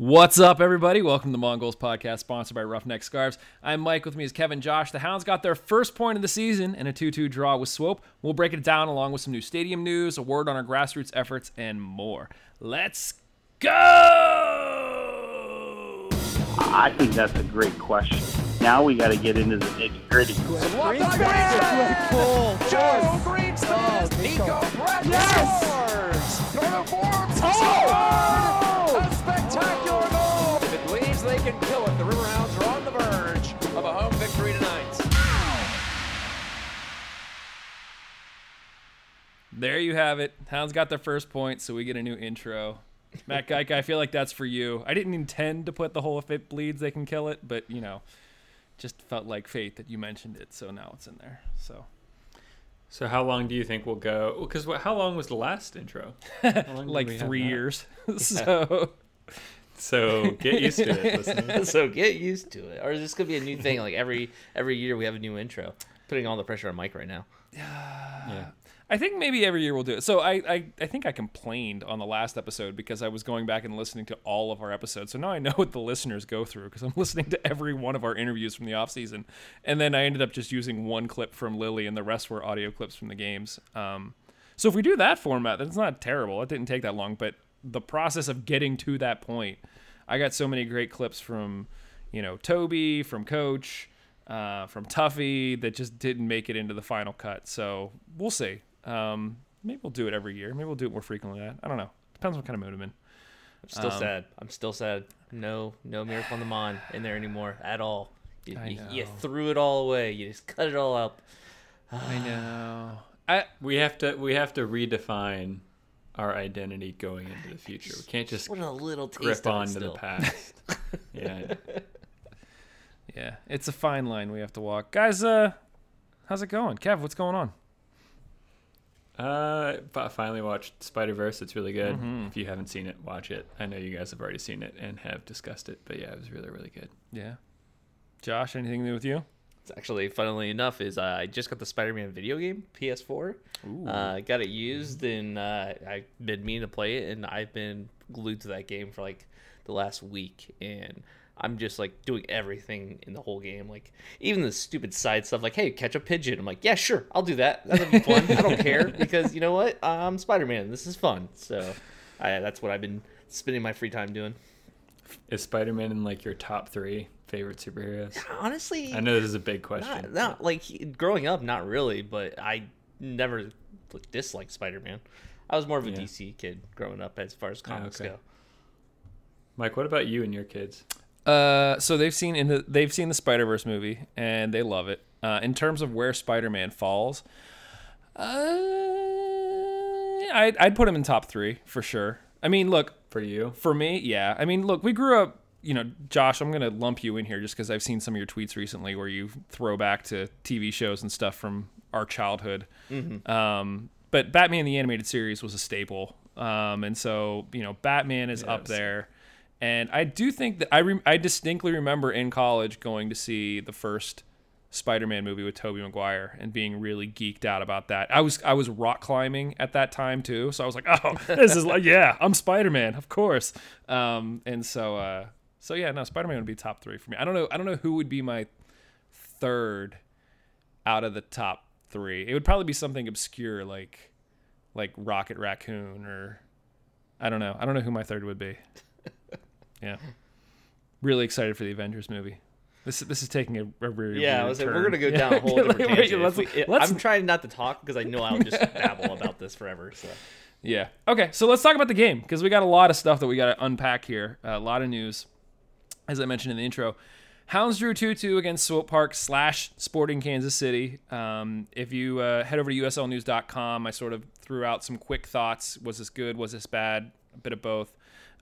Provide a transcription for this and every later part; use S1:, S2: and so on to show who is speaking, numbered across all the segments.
S1: What's up, everybody? Welcome to the Mon Goals podcast, sponsored by Roughneck Scarves. I'm Mike. With me is Kevin Josh. The Hounds got their first point of the season in a 2 2 draw with Swope. We'll break it down along with some new stadium news, a word on our grassroots efforts, and more. Let's go!
S2: I think that's a great question. Now we got to get into the nitty gritty.
S3: Joe Greenspan, oh, Neco Brett scores! Kenardo Forbes oh! scored!
S1: There you have it. Hounds got their first point, so we get a new intro. Matt Geika, I feel like that's for you. I didn't intend to put the whole if it bleeds, they can kill it, but you know, just felt like fate that you mentioned it, so now it's in there. So
S4: So how long do you think we'll go? Because how long was the last intro? How long did
S1: like three
S4: that?
S1: years. so
S4: So get used to it, listeners.
S5: so get used to it. Or is this gonna be a new thing? Like every every year we have a new intro. Putting all the pressure on Mike right now.
S4: Yeah.
S1: I think maybe every year we'll do it. So I, I, I think I complained on the last episode because I was going back and listening to all of our episodes. So now I know what the listeners go through because I'm listening to every one of our interviews from the off season, and then I ended up just using one clip from Lilley, and the rest were audio clips from the games. Um, so if we do that format, then it's not terrible. It didn't take that long, but the process of getting to that point, I got so many great clips from, you know, Toby, from Coach, uh, from Tuffy that just didn't make it into the final cut. So we'll see. Um, maybe we'll do it every year. Maybe we'll do it more frequently. Than that. I don't know. Depends on what kind of mood I'm in.
S5: I'm still
S1: Um,
S5: sad. I'm still sad. No no miracle on the Mon in there anymore at all. You,
S1: I
S5: you, you threw it all away. You just cut it all up.
S1: I know. I
S4: We have to we have to redefine our identity going into the future. We can't just
S5: What a little taste
S4: grip on to the past. yeah.
S1: yeah, it's a fine line we have to walk, guys. Uh, how's it going, Kev? What's going on?
S4: Uh, fi- finally watched Spider Verse. It's really good.
S1: Mm-hmm.
S4: If you haven't seen it, watch it. I know you guys have already seen it and have discussed it, but yeah, it was really really good.
S1: Yeah, Josh, anything new with you?
S5: It's actually, funnily enough, is uh, I just got the Spider-Man video game PS4. Uh, got it used, and uh, I've been meaning to play it, and I've been glued to that game for like the last week, and I'm just like doing everything in the whole game, like even the stupid side stuff, like hey, catch a pigeon. I'm like, yeah, sure, I'll do that. That'll be fun. I don't care because you know what? I'm Spider-Man. This is fun. So, I, that's what I've been spending my free time doing.
S4: Is Spider Man in like your top three favorite superheroes?
S5: Honestly,
S4: I know this is a big question.
S5: Not, not like he- growing up, not really, but I never disliked Spider Man. I was more of a
S4: Yeah.
S5: DC kid growing up as far as oh, comics
S4: okay.
S5: go.
S4: Mike, what about you and your kids?
S1: Uh, so they've seen in the they've seen the Spider Verse movie and they love it. Uh, in terms of where Spider Man falls, uh, I'd I'd put him in top three for sure. I mean, look,
S4: For you?
S1: For me, yeah. I mean, look, we grew up. You know, Josh, I'm gonna lump you in here just because I've seen some of your tweets recently where you throw back to TV shows and stuff from our childhood. Um, but Batman the animated series was a staple, um, and so you know, Batman is up
S4: Yes.
S1: there. And I do think that I re- I distinctly remember in college going to see the first Spider-Man movie with Tobey Maguire and being really geeked out about that. I was I was rock climbing at that time too, so I was like, "Oh, this is like yeah, I'm Spider-Man, of course." Um, and so uh, so yeah, no, Spider-Man would be top 3 for me. I don't know I don't know who would be my third out of the top 3. It would probably be something obscure like like Rocket Raccoon or I don't know. I don't know who my third would be. Yeah. Really excited for the Avengers movie. This this is taking a, a really
S5: Yeah, I
S1: weird
S5: was like,
S1: turn.
S5: we're gonna go down a whole different
S1: wait,
S5: tangent.
S1: let's-
S5: If we-
S1: let's-
S5: I'm trying not to talk because I know I'll just babble about this forever. So
S1: Yeah. Okay, so let's talk about the game because we got a lot of stuff that we got to unpack here. a lot of news, as I mentioned in the intro. Hounds drew 2 2 against Swope Park slash Sporting Kansas City. Um, if you uh, head over to USLnews.com, I sort of threw out some quick thoughts. Was this good? Was this bad? A bit of both.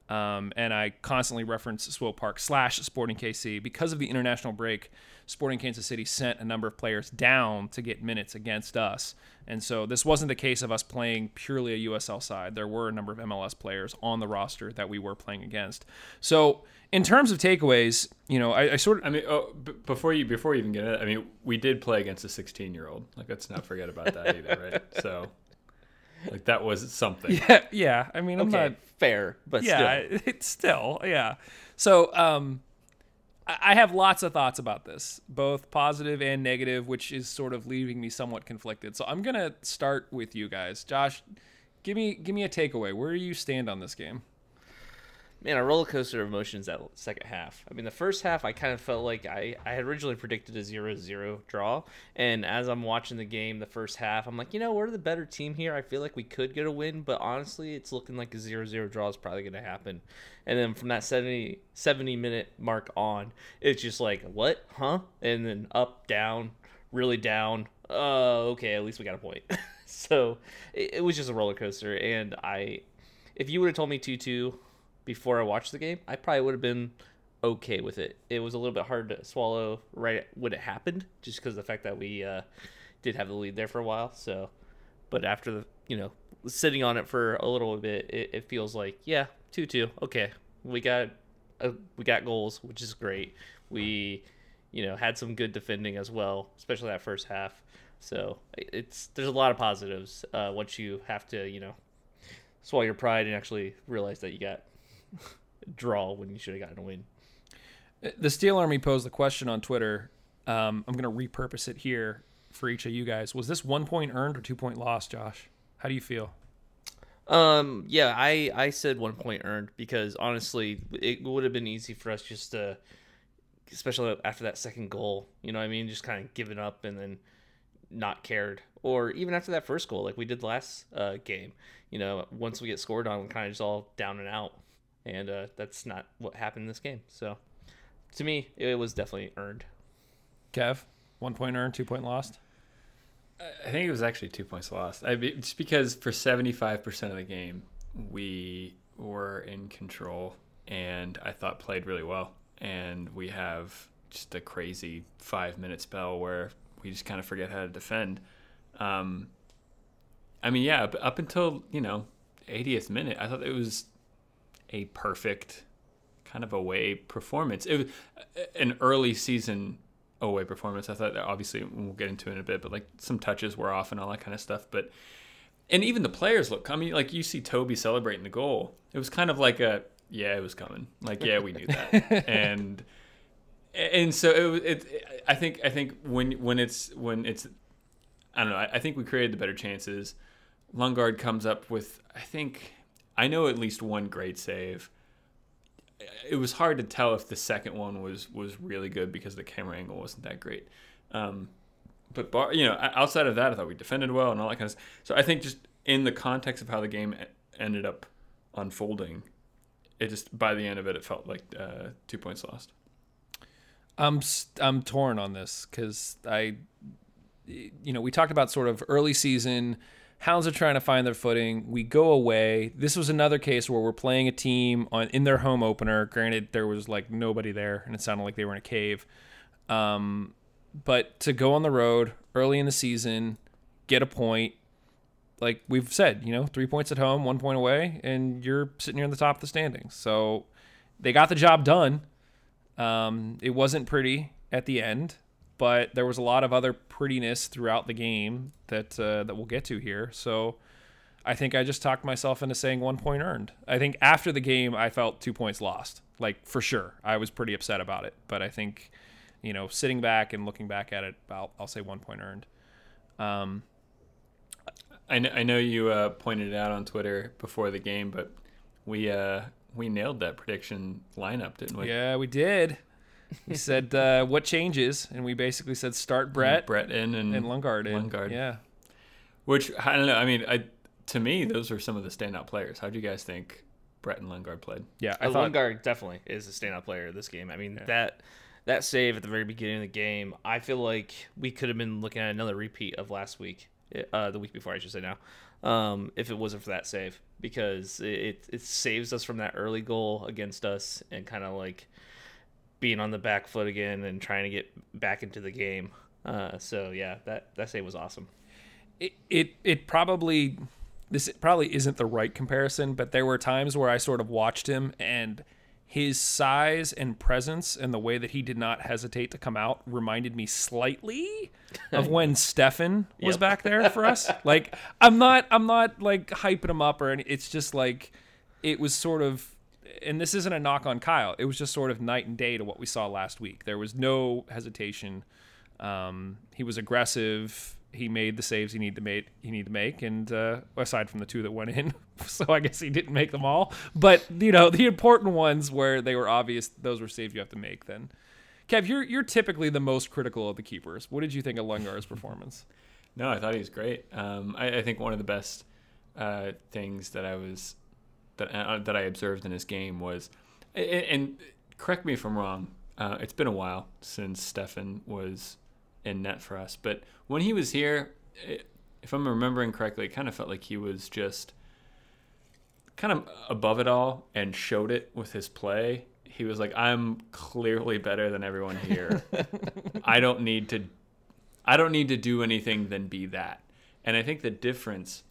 S1: Um, and I constantly reference Swope Park slash Sporting KC because of the international break. Sporting Kansas City sent a number of players down to get minutes against us, and so this wasn't the case of us playing purely a USL side. There were a number of MLS players on the roster that we were playing against. So in terms of takeaways, you know, I, I sort of
S4: I mean, oh, b- before you before you even get it, I mean, we did play against a 16 year old. Like, let's not forget about that either, right? So Like that was something.
S1: Yeah, yeah. I mean, I'm
S5: Okay,
S1: not.
S5: fair, but
S1: Yeah,
S5: still.
S1: it's still yeah. So um, I I have lots of thoughts about this, both positive and negative, which is sort of leaving me somewhat conflicted. So I'm gonna start with you guys, Josh. Give me give me a takeaway. Where do you stand on this game?
S5: Man, a roller coaster of emotions that second half. I mean, the first half, I kind of felt like I, I had originally predicted a 0 0 draw. And as I'm watching the game, the first half, I'm like, you know, we're the better team here. I feel like we could get a win, but honestly, it's looking like a 0 0 draw is probably going to happen. And then from that 70, 70 minute mark on, it's just like, what? Huh? And then up, down, really down. Oh, okay, at least we got a point. so it, it was just a roller coaster. And I, if you would have told me 2 2, before I watched the game, I probably would have been okay with it. It was a little bit hard to swallow right when it happened, just because the fact that we uh, did have the lead there for a while. So, but after the you know sitting on it for a little bit, it, it feels like yeah, two two. Okay, we got uh, we got goals, which is great. We you know had some good defending as well, especially that first half. So it's there's a lot of positives uh, once you have to you know swallow your pride and actually realize that you got draw when you should have gotten a win.
S1: The Steel Army posed the question on Twitter. Um, I'm gonna repurpose it here for each of you guys. Was this one point earned or two point lost, Josh? How do you feel?
S5: Um, yeah, I I said one point earned because honestly, it would have been easy for us just to, especially after that second goal. You know, what I mean, just kind of giving up and then not cared, or even after that first goal, like we did last uh, game. You know, once we get scored on, we're kind of just all down and out, and uh, that's not what happened in this game. So, to me, it was definitely earned.
S1: Kev, one point earned, two point lost.
S4: I think it was actually two points lost. I be, just because for seventy five percent of the game we were in control and I thought played really well. And we have just a crazy five minute spell where we just kind of forget how to defend. Um, I mean, yeah, up, up until you know 80th minute, I thought it was a perfect kind of away performance. It was uh, an early season away performance. I thought that obviously we'll get into it in a bit, but like some touches were off and all that kind of stuff. But and even the players look. I mean, like you see Toby celebrating the goal. It was kind of like a yeah, it was coming. Like yeah, we knew that. and and so it, was- it I think I think when when it's when it's I don't know. I, I think we created the better chances. Lundgaard comes up with I think I know at least one great save. It was hard to tell if the second one was was really good because the camera angle wasn't that great. Um, but bar, you know, outside of that, I thought we defended well and all that kind of. stuff. So I think just in the context of how the game ended up unfolding, it just by the end of it, it felt like uh, two points lost.
S1: I'm I'm torn on this because I, you know, we talked about sort of early season. Hounds are trying to find their footing. We go away. This was another case where we're playing a team on in their home opener. Granted, there was like nobody there, and it sounded like they were in a cave. Um, but to go on the road early in the season, get a point, like we've said, you know, three points at home, one point away, and you're sitting here in the top of the standings. So they got the job done. Um, it wasn't pretty at the end, but there was a lot of other prettiness throughout the game that uh, that we'll get to here. So I think I just talked myself into saying one point earned. I think after the game, I felt two points lost, like for sure. I was pretty upset about it, but I think you know, sitting back and looking back at it, I'll, I'll say one point earned. Um,
S4: I know, I know you uh, pointed it out on Twitter before the game, but we uh, we nailed that prediction lineup, didn't we?
S1: yeah, we did. We said uh, what changes, and we basically said start Brett,
S4: Brett in and,
S1: and Lundgaard in.
S4: Lundgaard.
S1: Yeah.
S4: Which I don't know. I mean, I to me those are some of the standout players. How do you guys think Brett and Lundgaard played?
S1: Yeah, I
S5: I
S1: thought
S5: Lundgaard definitely is a standout player of this game. I mean that that save at the very beginning of the game, I feel like we could have been looking at another repeat of last week, uh, the week before I should say now, um, if it wasn't for that save because it it saves us from that early goal against us and kind of like being on the back foot again and trying to get back into the game. Uh, so yeah, that that save was awesome.
S1: it, it it probably this probably isn't the right comparison, but there were times where I sort of watched him and his size and presence and the way that he did not hesitate to come out reminded me slightly of when Steffen was
S5: Yep.
S1: back there for us. Like I'm not I'm not like hyping him up or any, it's just like it was sort of and this isn't a knock on Kyle. It was just sort of night and day to what we saw last week. There was no hesitation. Um, he was aggressive. He made the saves he needed to make. He needed to make, and uh, aside from the two that went in, so I guess he didn't make them all. But you know, the important ones where they were obvious, those were saves you have to make. Then, Kev, you're you're typically the most critical of the keepers. What did you think of Lundgaard's performance?
S4: No, I thought he was great. Um, I, I think one of the best uh, things that I was that uh, that I observed in his game was, and, and correct me if I'm wrong. Uh, it's been a while since Steffen was in net for us, but when he was here, it, if I'm remembering correctly, it kind of felt like he was just kind of above it all and showed it with his play. He was like, "I'm clearly better than everyone here. I don't need to I don't need to do anything than be that. And I think the difference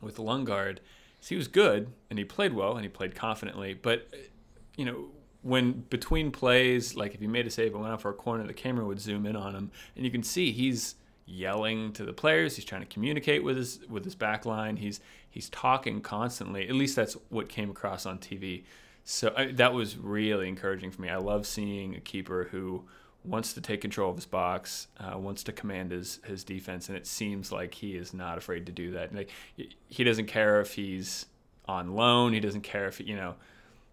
S4: with Lundgaard is he was good and he played well and he played confidently, but you know, when between plays, like if he made a save and went out for a corner, the camera would zoom in on him and you can see he's yelling to the players, he's trying to communicate with his with his back line, he's he's talking constantly. At least that's what came across on TV. So I, that was really encouraging for me. I love seeing a keeper who wants to take control of his box, uh, wants to command his his defense, and it seems like he is not afraid to do that. Like he doesn't care if he's on loan. He doesn't care if you know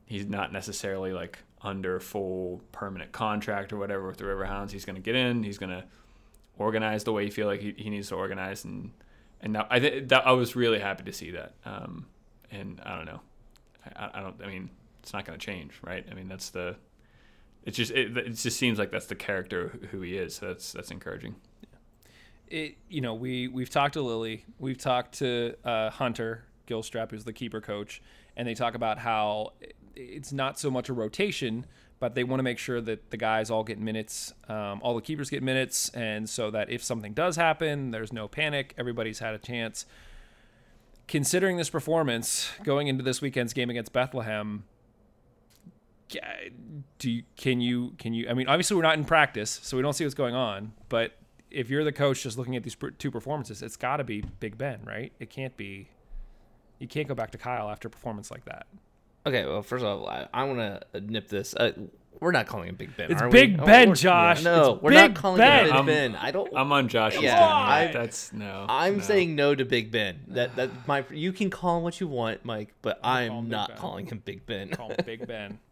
S4: he's not necessarily like under full permanent contract or whatever with the Riverhounds. He's going to get in. He's going to organize the way you feel like he, he needs to organize, and and now I th- that I was really happy to see that. Um, and I don't know, I, I don't. I mean, it's not going to change, right? I mean, that's the it just it, it just seems like that's the character who he is. So that's that's encouraging.
S1: it you know we we've talked to Lilley, we've talked to uh, Hunter Gilstrap, who's the keeper coach, and they talk about how it's not so much a rotation, but they want to make sure that the guys all get minutes, um, all the keepers get minutes, and so that if something does happen, there's no panic. Everybody's had a chance. Considering this performance going into this weekend's game against Bethlehem, do you, can you can you? I mean, obviously we're not in practice, so we don't see what's going on. But if you're the coach just looking at these two performances, it's got to be Big Ben, right? It can't be. You can't go back to Kyle after a performance like that.
S5: Okay, well, first of all, I, I want to nip this. Uh, we're not calling him Big Ben.
S1: It's
S5: are
S1: Big
S5: we?
S1: Ben,
S5: we're-
S1: Josh.
S5: No,
S1: It's
S5: we're
S1: Big
S5: not calling
S1: Ben.
S5: him Big
S4: I'm-
S5: Ben. I don't.
S4: I'm on Josh's
S5: Yeah,
S4: team.
S5: I-
S4: That's no.
S5: I'm
S4: no.
S5: saying no to Big Ben. That that my you can call him what you want, Mike, but
S1: call
S5: I'm
S1: him Big
S5: not
S1: Ben.
S5: calling him Big Ben.
S1: Call him Big Ben.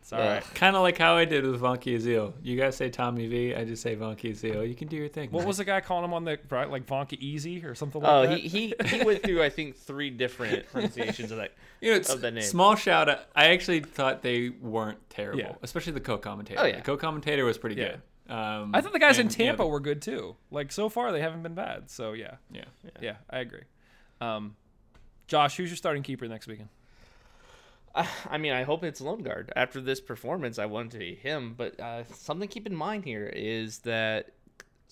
S1: It's all
S5: Uh,
S1: right.
S4: kind of like how I did with Vonky Azil. You guys say Tommy V. I just say Vonky Azil. You can do your thing.
S1: What
S4: man.
S1: was the guy calling him on the right, like Vonka Easy or something like
S5: Oh,
S1: that?
S5: Oh, he, he he went through I think three different pronunciations of that.
S4: You know, it's
S5: of the name.
S4: small shout out. I actually thought they weren't terrible,
S1: Yeah.
S4: especially the co-commentator.
S5: Oh, yeah.
S4: The co-commentator was pretty
S1: Yeah.
S4: good. Um,
S1: I thought the guys in
S4: and, you know,
S1: Tampa were good too. Like so far, they haven't been bad. So yeah,
S4: yeah.
S1: yeah, I agree. Um, Josh, who's your starting keeper next weekend?
S5: I mean, I hope it's Lundgaard. After this performance, I want to be him. But uh, something to keep in mind here is that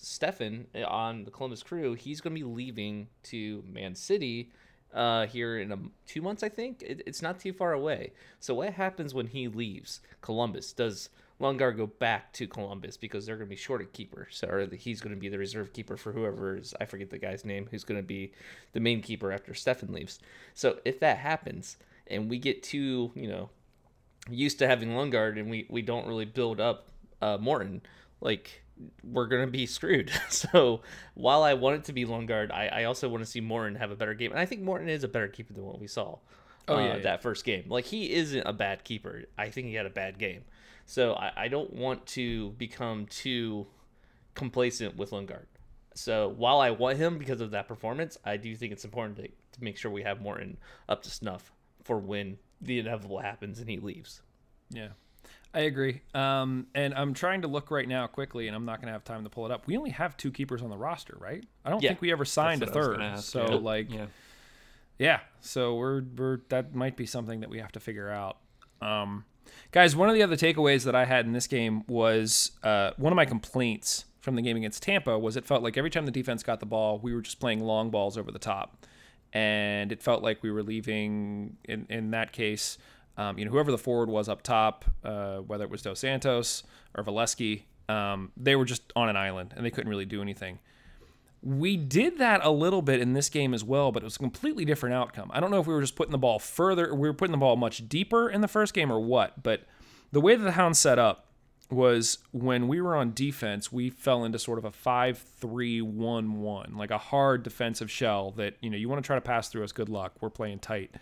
S5: Steffen uh, on the Columbus Crew, he's going to be leaving to Man City uh, here in a, two months, I think. It, it's not too far away. So what happens when he leaves Columbus? Does Lundgaard go back to Columbus because they're going to be short a keeper? So or he's going to be the reserve keeper for whoever is I forget the guy's name who's going to be the main keeper after Steffen leaves. So if that happens and we get too you know used to having Lundgaard and we we don't really build up uh, Morton, like we're gonna be screwed. so while I want it to be Lundgaard, I, I also want to see Morton have a better game, and I think Morton is a better keeper than what we saw.
S1: Oh,
S5: uh,
S1: yeah, yeah.
S5: that first game. Like he isn't a bad keeper. I think he had a bad game. So I, I don't want to become too complacent with Lundgaard. So while I want him because of that performance, I do think it's important to, to make sure we have Morton up to snuff for when the inevitable happens and he leaves.
S1: Yeah, I agree. Um, and I'm trying to look right now quickly, and I'm not going to have time to pull it up. We only have two keepers on the roster, right? I don't
S5: Yeah.
S1: think we ever signed a
S4: That's what I was
S1: third.
S4: ask,
S1: So
S4: yeah.
S1: like,
S4: yeah.
S1: Yeah, so we're we're that might be something that we have to figure out. Um, guys, one of the other takeaways that I had in this game was uh, one of my complaints from the game against Tampa was it felt like every time the defense got the ball, we were just playing long balls over the top, and it felt like we were leaving in in that case. Um, you know, whoever the forward was up top, uh, whether it was Dos Santos or Volesky, um, they were just on an island and they couldn't really do anything. We did that a little bit in this game as well, but it was a completely different outcome. I don't know if we were just putting the ball further, we were putting the ball much deeper in the first game or what, but the way that the Hounds set up was when we were on defense, we fell into sort of a 5 3 1 1, like a hard defensive shell that, you know, you want to try to pass through us, good luck. We're playing tight.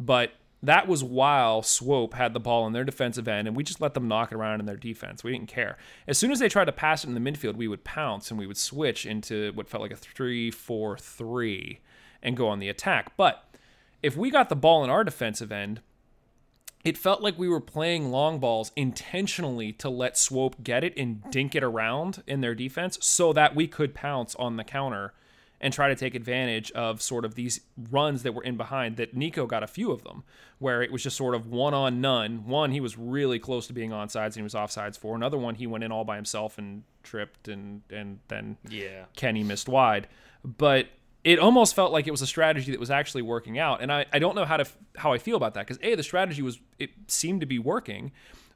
S1: But that was while Swope had the ball in their defensive end, and we just let them knock it around in their defense. We didn't care. As soon as they tried to pass it in the midfield, we would pounce and we would switch into what felt like a 3 4 3 and go on the attack. But if we got the ball in our defensive end, it felt like we were playing long balls intentionally to let Swope get it and dink it around in their defense so that we could pounce on the counter and try to take advantage of sort of these runs that were in behind that Neco got a few of them where it was just sort of one on none. One, he was really close to being on sides and he was offsides for. Another one, he went in all by himself and tripped and and then
S5: Yeah.
S1: Kenny missed wide. But it almost felt like it was a strategy that was actually working out. And I, I don't know how to how I feel about that because A, the strategy was it seemed to be working,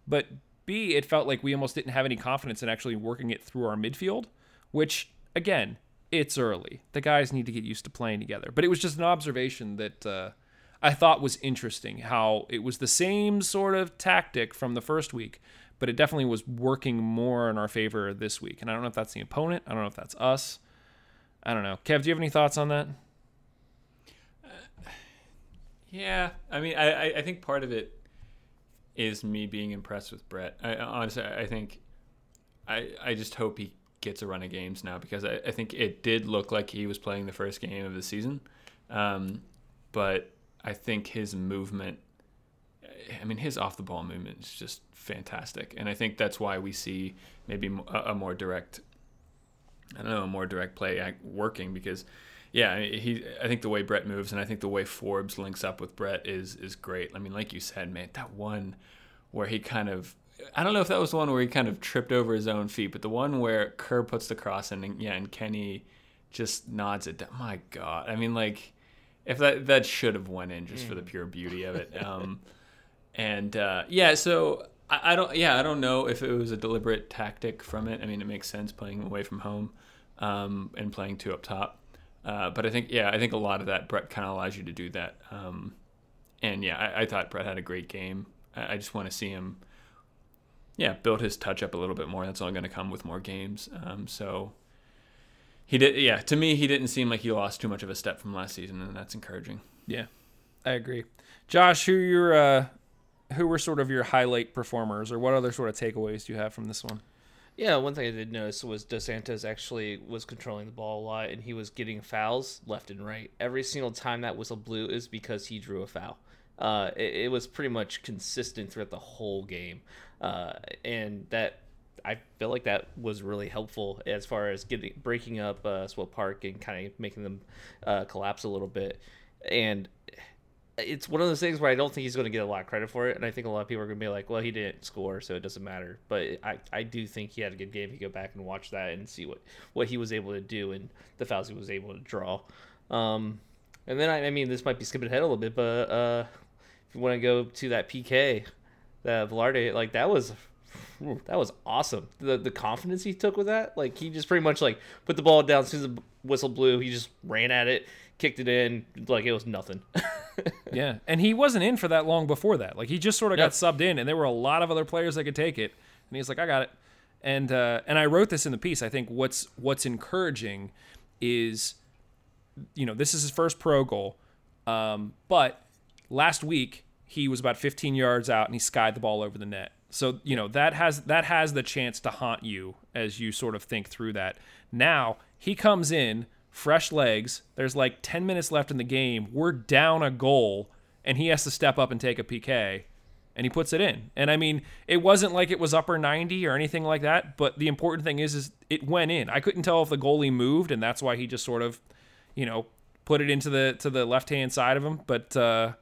S1: but B, it felt like we almost didn't have any confidence in actually working it through our midfield, which again, it's early. The guys need to get used to playing together. But it was just an observation that uh, I thought was interesting how it was the same sort of tactic from the first week, but it definitely was working more in our favor this week. And I don't know if that's the opponent. I don't know if that's us. I don't know. Kev, do you have any thoughts on that?
S4: Yeah, I mean, I, I- think part of it is me being impressed with Brett. I, honestly, I think I I just hope he gets a run of games now because I, I think it did look like he was playing the first game of the season, um, but I think his movement. I mean, his off the ball movement is just fantastic, and I think that's why we see maybe a more direct I don't know, a more direct play working because, yeah, he. I think the way Brett moves and I think the way Forbes links up with Brett is is great. I mean, like you said, man, that one where he kind of. I don't know if that was the one where he kind of tripped over his own feet, but the one where Kerr puts the cross in, and yeah, and Kenny just nods it down. My God, I mean, like, if that that should have went in just for the pure beauty of it. Um, and uh, yeah, so I, I don't, yeah, I don't know if it was a deliberate tactic from it. I mean, it makes sense playing away from home um, and playing two up top. Uh, but I think, yeah, I think a lot of that Brett kind of allows you to do that. Um, and yeah, I, I thought Brett had a great game. I, I just want to see him, yeah, build his touch up a little bit more. That's all going to come with more games. Um, so he did, yeah. To me, he didn't seem like he lost too much of a step from last season, and that's encouraging.
S1: Yeah, I agree. Josh, who your uh, who were sort of your highlight performers, or what other sort of takeaways do you have from this one?
S5: Yeah, one thing I did notice was Dos Santos actually was controlling the ball a lot, and he was getting fouls left and right. Every single time that whistle blew is because he drew a foul. Uh, it, it was pretty much consistent throughout the whole game, uh, and that I feel like that was really helpful as far as getting breaking up uh, Swope Park and kind of making them uh, collapse a little bit. And it's one of those things where I don't think he's going to get a lot of credit for it, and I think a lot of people are going to be like, "Well, he didn't score, so it doesn't matter." But I, I do think he had a good game. You go back and watch that and see what what he was able to do and the fouls he was able to draw. Um, and then I, I mean, this might be skipping ahead a little bit, but uh, if you want to go to that PK, that Velarde, like that was. That was awesome. The the confidence he took with that, like he just pretty much like put the ball down as soon as the whistle blew. He just ran at it, kicked it in, like it was nothing.
S1: Yeah, and he wasn't in for that long before that. Like he just sort of got subbed in, and there were a lot of other players that could take it, and he's like, "I got it." And uh, and I wrote this in the piece. I think what's what's encouraging is, you know, this is his first pro goal, um, but last week he was about 15 yards out and he skied the ball over the net. So you know that has that has the chance to haunt you as you sort of think through that. Now he comes in fresh legs. There's like 10 minutes left in the game. We're down a goal, and he has to step up and take a PK, and he puts it in. And I mean, it wasn't like it was upper 90 or anything like that. But the important thing is, is it went in. I couldn't tell if the goalie moved, and that's why he just sort of, you know, put it into the to the left hand side of him. But uh,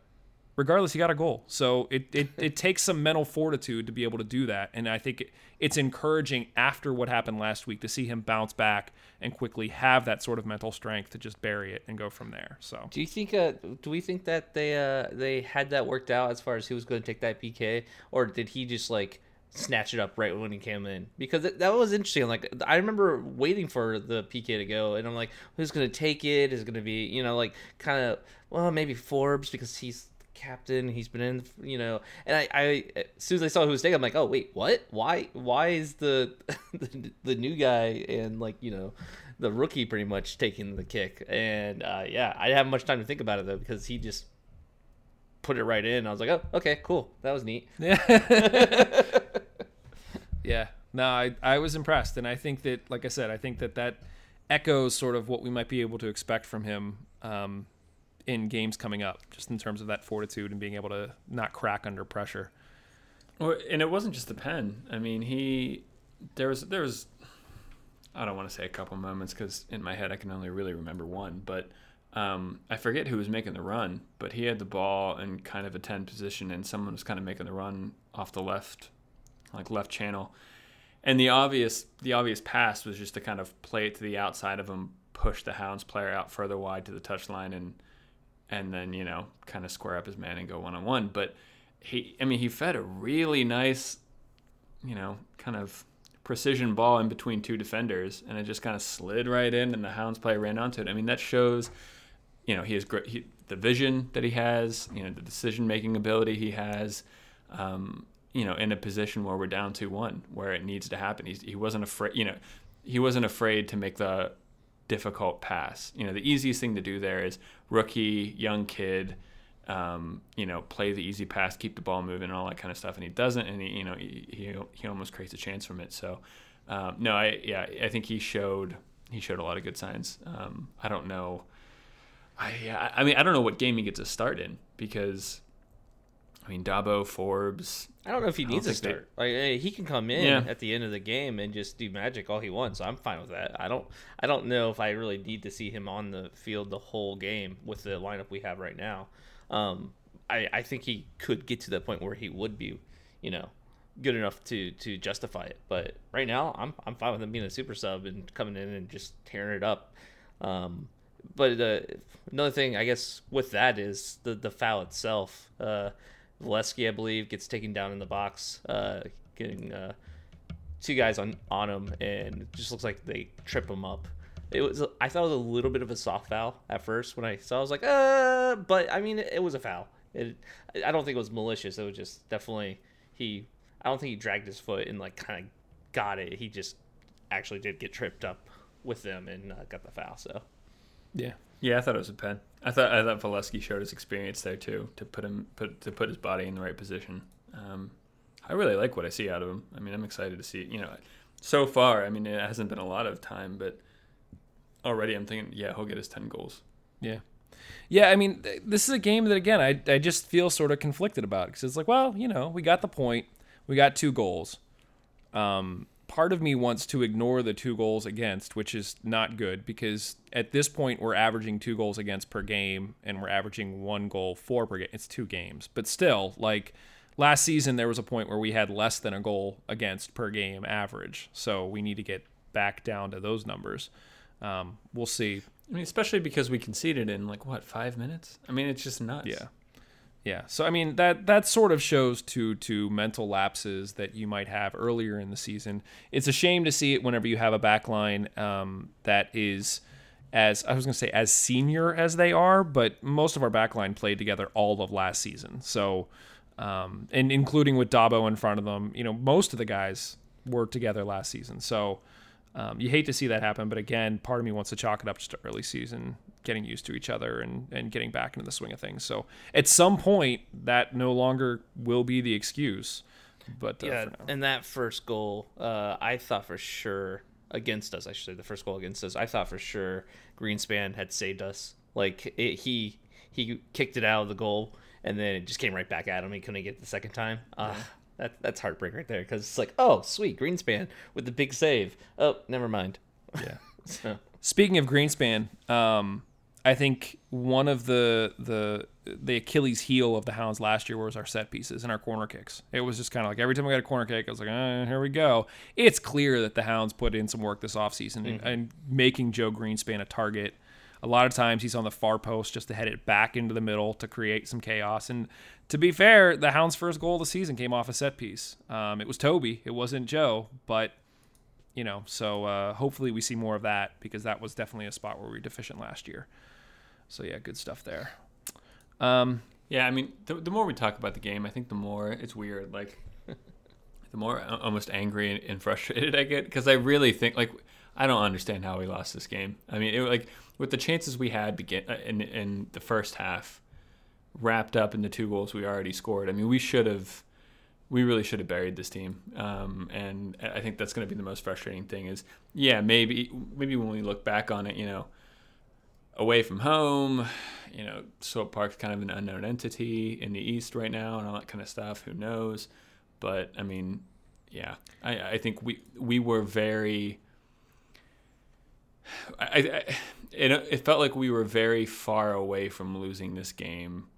S1: regardless, he got a goal. So it, it, it takes some mental fortitude to be able to do that. And I think it, it's encouraging after what happened last week to see him bounce back and quickly have that sort of mental strength to just bury it and go from there. So
S5: Do you think? Uh, do we think that they uh they had that worked out as far as who was going to take that PK, or did he just like snatch it up right when he came in? Because that was interesting. Like I remember waiting for the PK to go, and I'm like, who's going to take it? Is it going to be you know like kind of well maybe Forbes because he's captain he's been in you know and I, I as soon as i saw who was taking i'm like oh wait what why why is the, the the new guy and like you know the rookie pretty much taking the kick and uh, yeah i didn't have much time to think about it though because he just put it right in i was like oh okay cool that was neat
S1: Yeah. yeah. No, I, I was impressed. And I think that, like I said, I think that that echoes sort of what we might be able to expect from him um, in games coming up, just in terms of that fortitude and being able to not crack under pressure.
S4: Well, and it wasn't just the pen. I mean, he there was there was I don't want to say a couple moments because in my head I can only really remember one, but um, I forget who was making the run, but he had the ball in kind of a ten position, and someone was kind of making the run off the left, like left channel, and the obvious the obvious pass was just to kind of play it to the outside of him, push the Hounds player out further wide to the touchline, and and then you know kind of square up his man and go one on one, but he I mean he fed a really nice you know kind of precision ball in between two defenders and it just kind of slid right in and the Hounds player ran onto it. I mean that shows you know he has great he, the vision that he has, you know the decision making ability he has. Um, you know, in a position where we're down two one, where it needs to happen. He's, he wasn't afraid. You know, he wasn't afraid to make the difficult pass. You know, the easiest thing to do there is rookie, young kid, um, you know, play the easy pass, keep the ball moving, and all that kind of stuff. And he doesn't, and he, you know, he he, almost creates a chance from it. So, um, no, I yeah, I think he showed he showed a lot of good signs. Um, I don't know. I yeah, I mean, I don't know what game he gets a start in because. I mean, Dabo, Forbes.
S5: I don't know if he needs a
S4: think they-
S5: start. Like hey, he can come in
S4: Yeah.
S5: at the end of the game and just do magic all he wants. I'm fine with that. I don't. I don't know if I really need to see him on the field the whole game with the lineup we have right now. Um, I I think he could get to the point where he would be, you know, good enough to to justify it. But right now, I'm I'm fine with him being a super sub and coming in and just tearing it up. Um, but uh, another thing, I guess, with that is the the foul itself. Uh, Volesky, I believe, gets taken down in the box, uh, getting uh, two guys on on him, and just looks like they trip him up. It was I thought it was a little bit of a soft foul at first when I saw. I was like, uh, but I mean, it, it was a foul. It, I don't think it was malicious. It was just definitely he. I don't think he dragged his foot and like kind of got it. He just actually did get tripped up with them and uh, got the foul. So
S1: Yeah.
S4: Yeah, I thought it was a pen. I thought I thought Volesky showed his experience there too to put him put to put his body in the right position. Um, I really like what I see out of him. I mean, I'm excited to see. You know, so far, I mean, it hasn't been a lot of time, but already I'm thinking, yeah, he'll get his ten goals.
S1: Yeah. Yeah, I mean, th- this is a game that again I I just feel sort of conflicted about because it's like, well, you know, we got the point, we got two goals. Um, part of me wants to ignore the two goals against, which is not good because at this point we're averaging two goals against per game and we're averaging one goal for per game. It's two games, but still, like last season there was a point where we had less than a goal against per game average, so we need to get back down to those numbers. Um, we'll see.
S4: I mean, especially because we conceded in like what five minutes. I mean, it's just nuts.
S1: Yeah. Yeah. So I mean that that sort of shows to to mental lapses that you might have earlier in the season. It's a shame to see it whenever you have a back line um, that is as I was going to say as senior as they are, but most of our back line played together all of last season. So um, and including with Dabo in front of them, you know, most of the guys were together last season. So um, you hate to see that happen, but again, part of me wants to chalk it up just to early season, getting used to each other and, and getting back into the swing of things. So at some point, that no longer will be the excuse. But uh,
S5: yeah, and that first goal, uh, I thought for sure against us. I should say the first goal against us. I thought for sure Greenspan had saved us. Like it, he he kicked it out of the goal, and then it just came right back at him. He couldn't get it the second time. Ah, that that's heartbreak right there because it's like, oh sweet Greenspan with the big save. Oh, never mind.
S1: Yeah.
S5: So
S1: Speaking of Greenspan, um, I think one of the the the Achilles heel of the Hounds last year was our set pieces and our corner kicks. It was just kind of like every time we got a corner kick, I was like, eh, here we go. It's clear that the Hounds put in some work this offseason and, and making Joe Greenspan a target. A lot of times he's on the far post just to head it back into the middle to create some chaos. And to be fair, the Hounds' first goal of the season came off a set piece. Um, it was Toby, it wasn't Joe, but you know, so uh, hopefully we see more of that because that was definitely a spot where we were deficient last year. So yeah, good stuff there. Um,
S4: Yeah, I mean, the, the more we talk about the game, I think the more it's weird. Like, the more almost angry and, frustrated I get because I really think like I don't understand how we lost this game. I mean, it like with the chances we had begin uh, in in the first half, wrapped up in the two goals we already scored. I mean, we should have. We really should have buried this team, um, and I think that's going to be the most frustrating thing. Is yeah, maybe maybe when we look back on it, you know, away from home. You know, Swope Park's kind of an unknown entity in the East right now, and all that kind of stuff. Who knows? But I mean, yeah, I, I think we we were very. I, I it, felt like we were very far away from losing this game,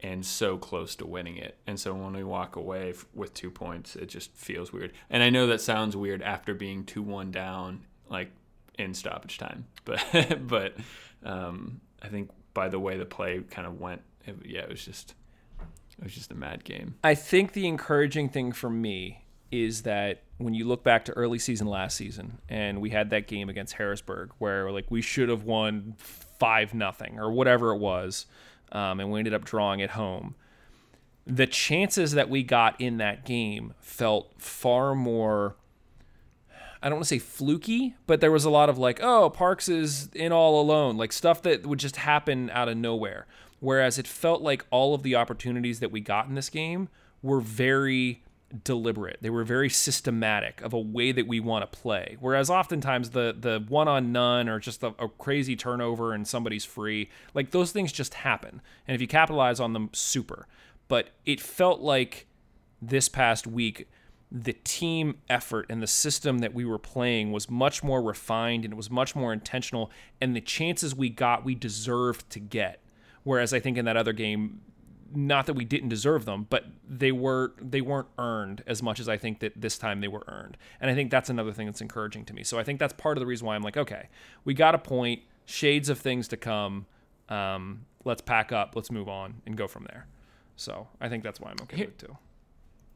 S4: and so close to winning it. And so when we walk away f- with two points, it just feels weird. And I know that sounds weird after being two one down, like in stoppage time, but but um, I think by the way the play kind of went, it, yeah, it was just it was just a mad game.
S1: I think the encouraging thing for me is that when you look back to early season last season and we had that game against Harrisburg where like we should have won five nothing or whatever it was, um, and we ended up drawing at home. The chances that we got in that game felt far more. I don't want to say fluky, but there was a lot of like, oh, Parkes is in all alone, like stuff that would just happen out of nowhere. Whereas it felt like all of the opportunities that we got in this game were very deliberate. They were very systematic of a way that we want to play. Whereas oftentimes the the one on none or just a, a crazy turnover and somebody's free, like those things just happen. And if you capitalize on them, super. But it felt like this past week the team effort and the system that we were playing was much more refined and it was much more intentional and the chances we got we deserved to get whereas i think in that other game not that we didn't deserve them but they were they weren't earned as much as i think that this time they were earned and i think that's another thing that's encouraging to me so i think that's part of the reason why i'm like okay we got a point shades of things to come um, let's pack up let's move on and go from there so i think that's why i'm okay with it too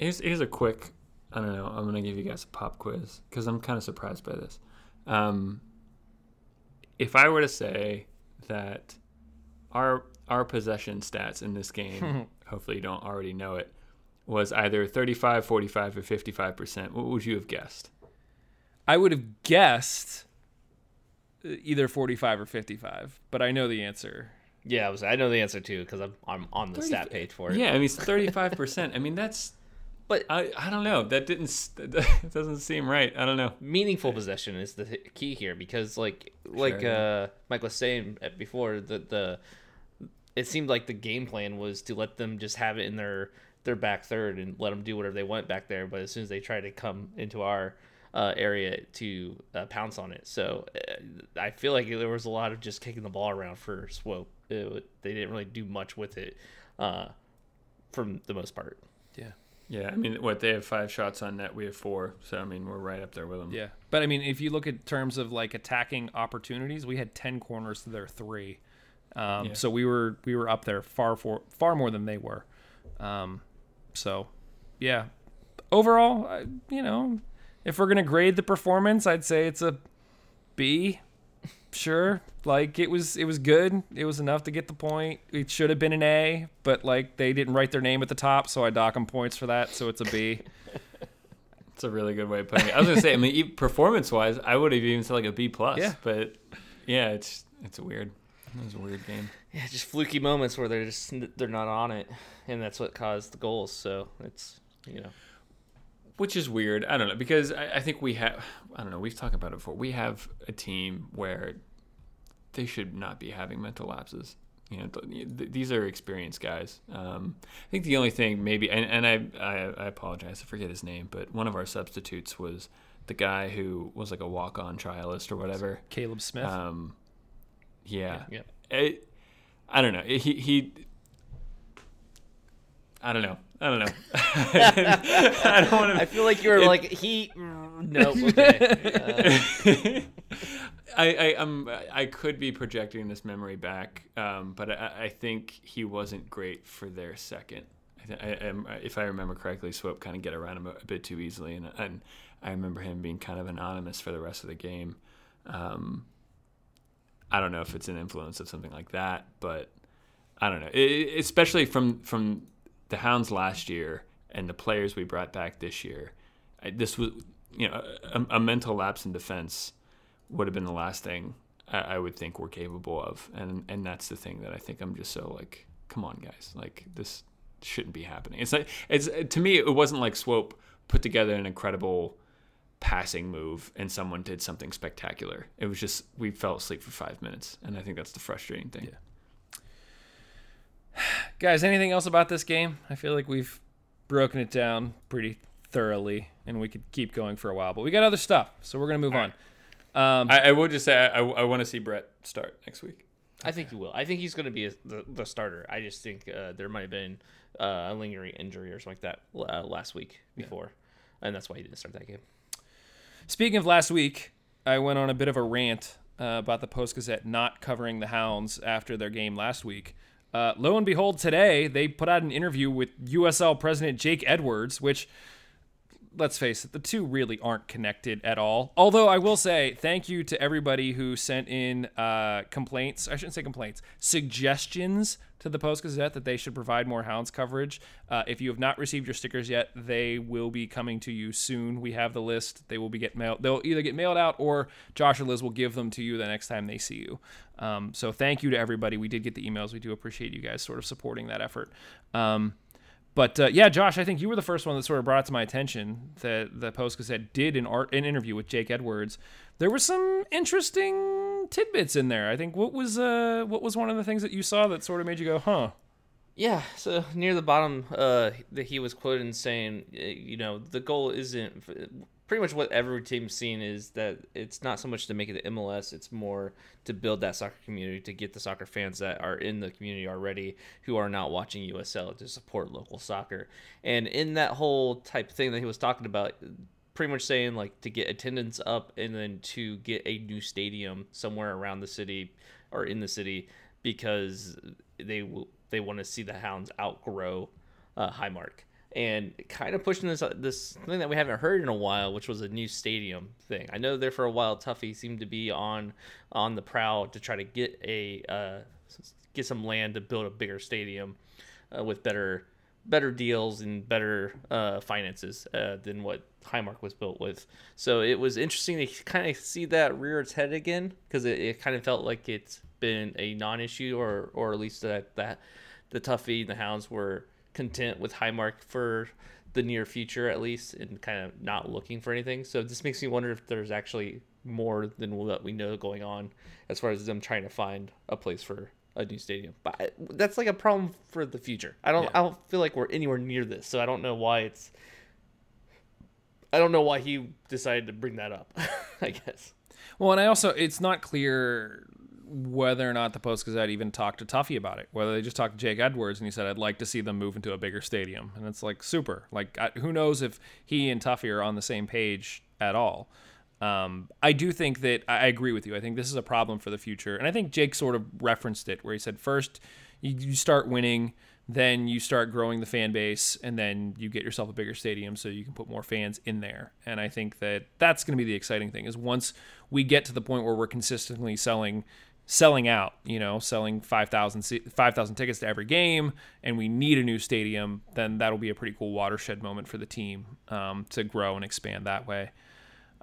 S4: Here's here's a quick. I don't know. I'm gonna give you guys a pop quiz because I'm kind of surprised by this. Um, if I were to say that our our possession stats in this game, hopefully you don't already know it, was either 35, 45, or 55 percent, what would you have guessed?
S1: I would have guessed uh, either 45 or 55, but I know the answer.
S5: Yeah, I was. I know the answer too because I'm I'm on the stat page for it.
S4: Yeah, I mean 35 percent. I mean that's.
S5: But
S4: I, I don't know. That didn't. That doesn't seem right. I don't know.
S5: meaningful possession is the key here because like like
S4: Sure,
S5: uh Mike was saying uh, before the the it seemed like the game plan was to let them just have it in their their back third and let them do whatever they want back there but as soon as they try to come into our uh, area to uh, pounce on it so uh, I feel like there was a lot of just kicking the ball around for Swope it, they didn't really do much with it uh from the most part
S1: Yeah.
S4: Yeah, I mean, what they have five shots on net, we have four. So I mean, we're right up there with them.
S1: Yeah. But I mean, if you look at terms of like attacking opportunities, we had 10 corners to their 3. Um,
S4: Yeah.
S1: so we were we were up there far for far more than they were. Um, so yeah. Overall, I, you know, if we're going to grade the performance, I'd say it's a B. Sure. Like it was it was good. It was enough to get the point. It should have been an A, but like they didn't write their name at the top, so I dock them points for that, so it's a B.
S4: It's a really good way of putting it. I was gonna say, I mean, performance-wise, I would have even said like a B plus.
S1: Yeah.
S4: But yeah, it's it's weird. It was a weird game.
S5: yeah just fluky moments where they're just they're not on it and that's what caused the goals so it's you know
S4: Which is weird. I don't know because I, I think we have. I don't know. We've talked about it before. We have a team where they should not be having mental lapses. You know, th- th- these are experienced guys. Um, I think the only thing maybe, and, and I, I I apologize, I forget his name, but one of our substitutes was the guy who was like a walk-on trialist or whatever.
S1: Caleb Smith.
S4: Um, yeah.
S5: Yep.
S4: it, I don't know. He he. I don't know. I don't know. I don't want to.
S5: I feel like you're like he. No, okay. Uh,
S4: I, I um I could be projecting this memory back, um, but I, I think he wasn't great for their second. I, th- I, um, if I remember correctly, Swope kind of get around him a, a bit too easily, and, and I remember him being kind of anonymous for the rest of the game. Um, I don't know if it's an influence of something like that, but I don't know. It, especially from from the Hounds last year and the players we brought back this year, I, this was you know a, a mental lapse in defense would have been the last thing I, I would think we're capable of, and and that's the thing that I think I'm just so like, come on guys, like this shouldn't be happening. It's like it's to me it wasn't like Swope put together an incredible passing move and someone did something spectacular. It was just we fell asleep for five minutes, and I think that's the frustrating thing.
S1: Guys, anything else about this game? I feel like we've broken it down pretty thoroughly, and we could keep going for a while, but we got other stuff, so we're gonna move on. Um,
S4: I, I will just say I, I, want to see Brett start next week.
S5: I think he will. I think he's going to be a, the, the starter. I just think uh, there might have been uh, a lingering injury or something like that uh, last week before, and that's why he didn't start that game.
S1: Speaking of last week, I went on a bit of a rant uh, about the Post Gazette not covering the Hounds after their game last week. Uh, lo and behold, today they put out an interview with USL President Jake Edwards, which, let's face it, the two really aren't connected at all. Although I will say thank you to everybody who sent in uh, complaints. I shouldn't say complaints, suggestions to the Post Gazette that they should provide more Hounds coverage. Uh, if you have not received your stickers yet, they will be coming to you soon. We have the list. They will be get mailed. They'll either get mailed out or Josh or Liz will give them to you the next time they see you. Um, so thank you to everybody. We did get the emails. We do appreciate you guys sort of supporting that effort. Um, but uh, yeah, Josh, I think you were the first one that sort of brought it to my attention that the Post Gazette did an art an interview with Jake Edwards. There were some interesting tidbits in there. I think what was uh what was one of the things that you saw that sort of made you go, huh?
S5: Yeah, so near the bottom, uh, that he was quoted saying, uh, you know, the goal isn't pretty much what every team's seen is that it's not so much to make it the MLS, it's more to build that soccer community, to get the soccer fans that are in the community already who are not watching USL to support local soccer. And in that whole type of thing that he was talking about, pretty much saying like to get attendance up and then to get a new stadium somewhere around the city or in the city because they will they want to see the Hounds outgrow uh, Highmark and kind of pushing this this thing that we haven't heard in a while, which was a new stadium thing. I know there for a while, Tuffy seemed to be on on the prowl to try to get a uh, get some land to build a bigger stadium uh, with better better deals and better uh, finances uh, than what Highmark was built with. So it was interesting to kind of see that rear its head again because it, it kind of felt like it's been a non-issue or or at least that that the Tuffy and the Hounds were content with Highmark for the near future at least and kind of not looking for anything. So this makes me wonder if there's actually more than what we know going on as far as them trying to find a place for a new stadium. But I, that's like a problem for the future. I don't
S1: Yeah.
S5: I don't feel like we're anywhere near this. So I don't know why it's I don't know why he decided to bring that up. I guess.
S1: Well, and I also it's not clear whether or not the Post Gazette even talked to Tuffy about it. Whether they just talked to Jake Edwards and he said, "I'd like to see them move into a bigger stadium," and it's like super. Like I, who knows if he and Tuffy are on the same page at all. Um, I do think that I agree with you. I think this is a problem for the future, and I think Jake sort of referenced it where he said, first you, you start winning, then you start growing the fan base, and then you get yourself a bigger stadium so you can put more fans in there. And I think that that's going to be the exciting thing is once we get to the point where we're consistently selling selling out, you know, selling 5,000 se- 5,000 tickets to every game, and we need a new stadium, then that'll be a pretty cool watershed moment for the team um, to grow and expand that way.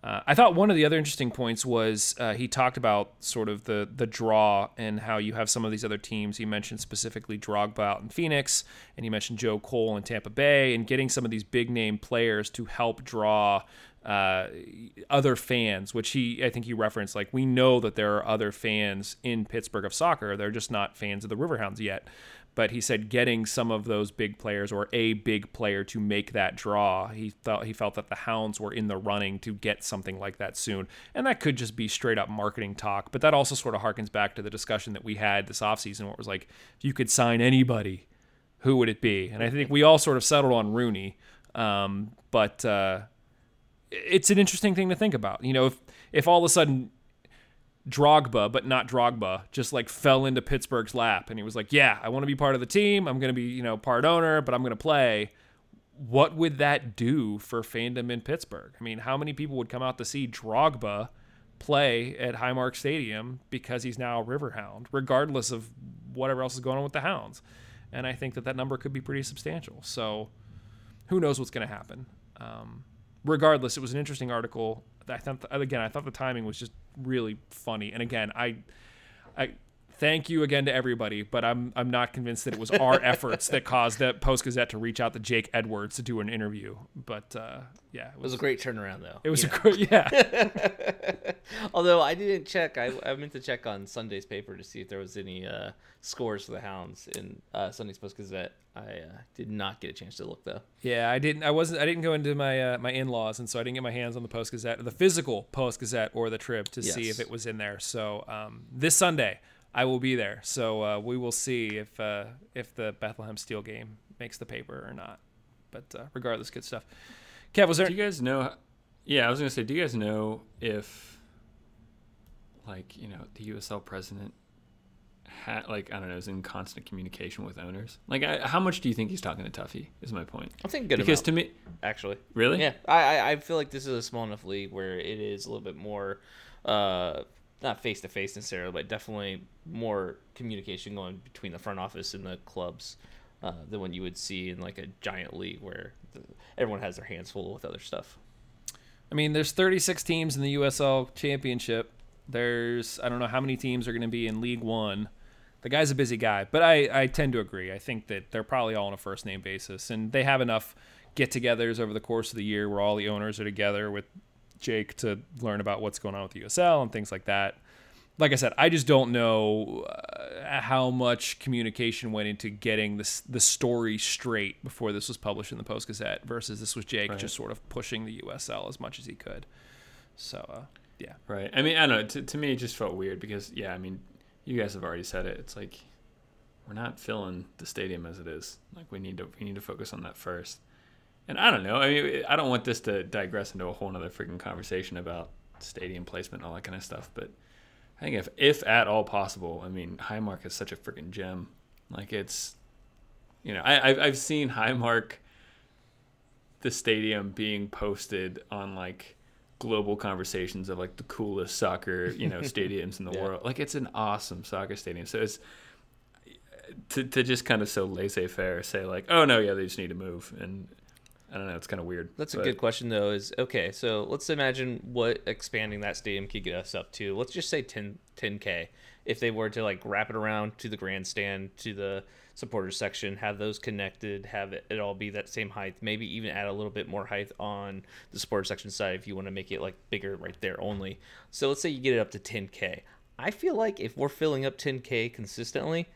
S1: Uh, I thought one of the other interesting points was uh, he talked about sort of the the draw and how you have some of these other teams. He mentioned specifically Drogba out in Phoenix, and he mentioned Joe Cole in Tampa Bay, and getting some of these big name players to help draw uh, other fans, which he I think he referenced. Like we know that there are other fans in Pittsburgh of soccer, they're just not fans of the Riverhounds yet. But he said getting some of those big players or a big player to make that draw, he felt he felt that the Hounds were in the running to get something like that soon. And that could just be straight up marketing talk, but that also sort of harkens back to the discussion that we had this offseason where it was like if you could sign anybody, who would it be? And I think we all sort of settled on Rooney. Um, but uh, it's an interesting thing to think about. You know, if if all of a sudden Drogba, but not Drogba, just like fell into Pittsburgh's lap and he was like, "Yeah, I want to be part of the team. I'm going to be, you know, part owner, but I'm going to play." What would that do for fandom in Pittsburgh? I mean, how many people would come out to see Drogba play at Highmark Stadium because he's now a Riverhound, regardless of whatever else is going on with the Hounds? And I think that that number could be pretty substantial. So, who knows what's going to happen? Um, regardless, it was an interesting article. I thought again, I thought the timing was just really funny. And again, I, I thank you again to everybody, but I'm I'm not convinced that it was our efforts that caused the Post Gazette to reach out to Jake Edwards to do an interview. But uh, yeah,
S5: It was a great turnaround, though.
S1: It was a great yeah.
S5: Although I didn't check, I, I meant to check on Sunday's paper to see if there was any uh, scores for the Hounds in uh, Sunday's Post Gazette. I uh, did not get a chance to look though.
S1: Yeah, I didn't. I wasn't. I didn't go into my uh, my in laws, and so I didn't get my hands on the Post Gazette, the physical Post Gazette, or the Trib to see if it was in there. So um, this Sunday, I will be there. So uh, we will see if uh, if the Bethlehem Steel game makes the paper or not. But uh, regardless, good stuff. Kev, was there?
S4: Do you guys know? Yeah, I was gonna say, do you guys know if, like, you know, the USL president had, like, I don't know, is in constant communication with owners? Like, I, how much do you think he's talking to Tuffy? Is my point.
S5: I think good
S4: because
S5: amount,
S4: to me,
S5: actually.
S4: really,
S5: Yeah, I, I I feel like this is a small enough league where it is a little bit more, uh, not face to face necessarily, but definitely more communication going between the front office and the clubs uh, than what you would see in like a giant league where the, everyone has their hands full with other stuff.
S1: I mean, there's 36 teams in the USL Championship. There's I don't know how many teams are going to be in League One. The guy's a busy guy, but I, I tend to agree. I think that they're probably all on a first name basis, and they have enough get-togethers over the course of the year where all the owners are together with Jake to learn about what's going on with the USL and things like that. Like I said, I just don't know uh, how much communication went into getting this the story straight before this was published in the Post Gazette versus this was Jake
S4: Right.
S1: just sort of pushing the USL as much as he could. So uh, yeah,
S4: right? I mean, I don't know. To, to me, it just felt weird because, yeah, I mean, you guys have already said it. It's like we're not filling the stadium as it is. Like we need to we need to focus on that first. And I don't know. I mean, I don't want this to digress into a whole other freaking conversation about stadium placement and all that kind of stuff. But I think if if at all possible, I mean, Highmark is such a freaking gem. Like it's, you know, I I've, I've seen Highmark, the stadium being posted on like global conversations of like the coolest soccer you know stadiums in the
S5: Yeah.
S4: world. Like it's an awesome soccer stadium. So it's to to just kind of so laissez faire say like, oh no, yeah, they just need to move and. I don't know. It's kind of weird.
S5: That's a good question, though. Is okay. So let's imagine what expanding that stadium could get us up to. Let's just say 10 10k. If they were to like wrap it around to the grandstand, to the supporters section, have those connected, have it, it all be that same height. Maybe even add a little bit more height on the supporters section side if you want to make it like bigger right there only. So let's say you get it up to 10k. I feel like if we're filling up 10k consistently,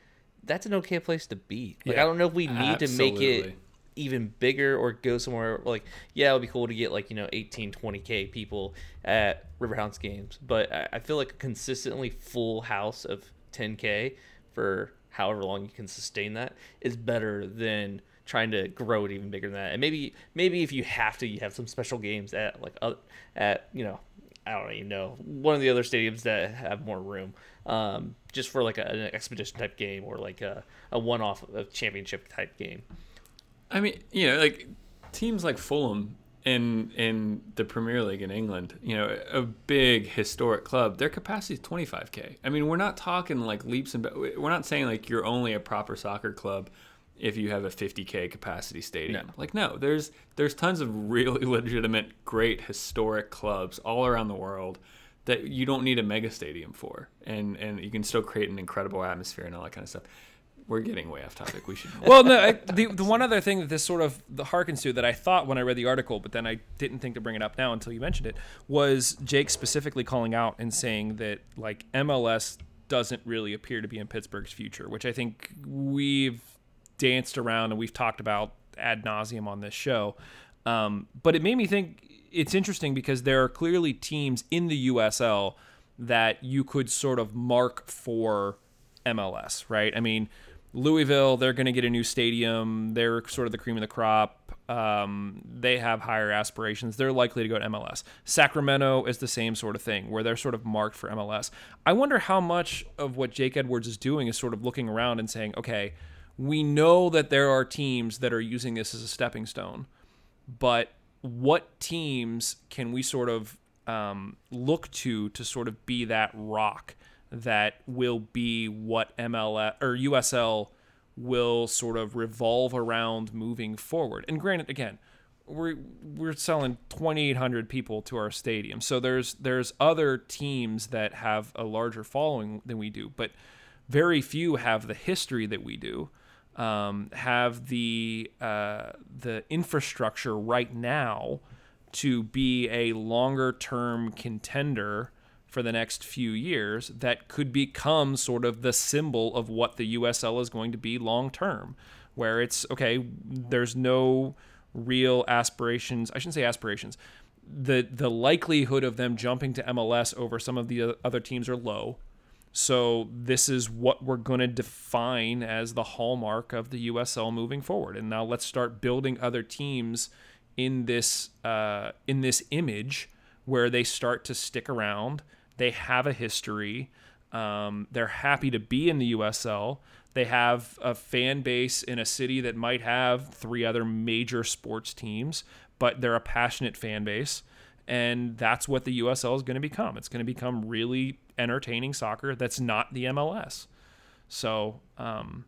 S5: that's an okay place to be. Like
S1: Yeah.
S5: I don't know if we need to make it
S4: Absolutely.
S5: Even bigger or go somewhere like yeah it would be cool to get like you know 18 20k people at riverhounds games but I- feel like a consistently full house of 10k for however long you can sustain that is better than trying to grow it even bigger than that and maybe maybe if you have to you have some special games at like uh, at you know I don't even know one of the other stadiums that have more room, um, just for like a, an expedition type game or like a, a one off of championship type game.
S4: I mean, you know, like teams like Fulham in in the Premier League in England, you know, a big historic club, their capacity is 25k. I mean, we're not talking like leaps and we're not saying like you're only a proper soccer club if you have a 50k capacity stadium.
S5: No.
S4: Like no, there's there's tons of really legitimate great historic clubs all around the world that you don't need a mega stadium for. And and you can still create an incredible atmosphere and all that kind of stuff. We're getting way off topic. We should
S1: well, no. I, the the one other thing that this sort of the harkens to that I thought when I read the article, but then I didn't think to bring it up now until you mentioned it, was Jake specifically calling out and saying that like MLS doesn't really appear to be in Pittsburgh's future, which I think we've danced around and we've talked about ad nauseum on this show. Um, but it made me think it's interesting because there are clearly teams in the USL that you could sort of mark for MLS, right? I mean, Louisville, they're going to get a new stadium. They're sort of the cream of the crop. Um, they have higher aspirations. They're likely to go to MLS. Sacramento is the same sort of thing, where they're sort of marked for MLS. I wonder how much of what Jake Edwards is doing is sort of looking around and saying, okay, we know that there are teams that are using this as a stepping stone, but what teams can we sort of um, look to to sort of be that rock that will be what MLS or USL will sort of revolve around moving forward. And granted, again, we're we're selling 2,800 people to our stadium, so there's there's other teams that have a larger following than we do, but very few have the history that we do. Um, have the uh, the infrastructure right now to be a longer term contender for the next few years that could become sort of the symbol of what the USL is going to be long term, where it's okay, there's no real aspirations. I shouldn't say aspirations. The the likelihood of them jumping to MLS over some of the other teams are low. So this is what we're going to define as the hallmark of the USL moving forward. And now let's start building other teams in this uh, in this image where they start to stick around they have a history. Um, they're happy to be in the USL. They have a fan base in a city that might have three other major sports teams, but they're a passionate fan base. And that's what the USL is going to become. It's going to become really entertaining soccer that's not the MLS. So, um,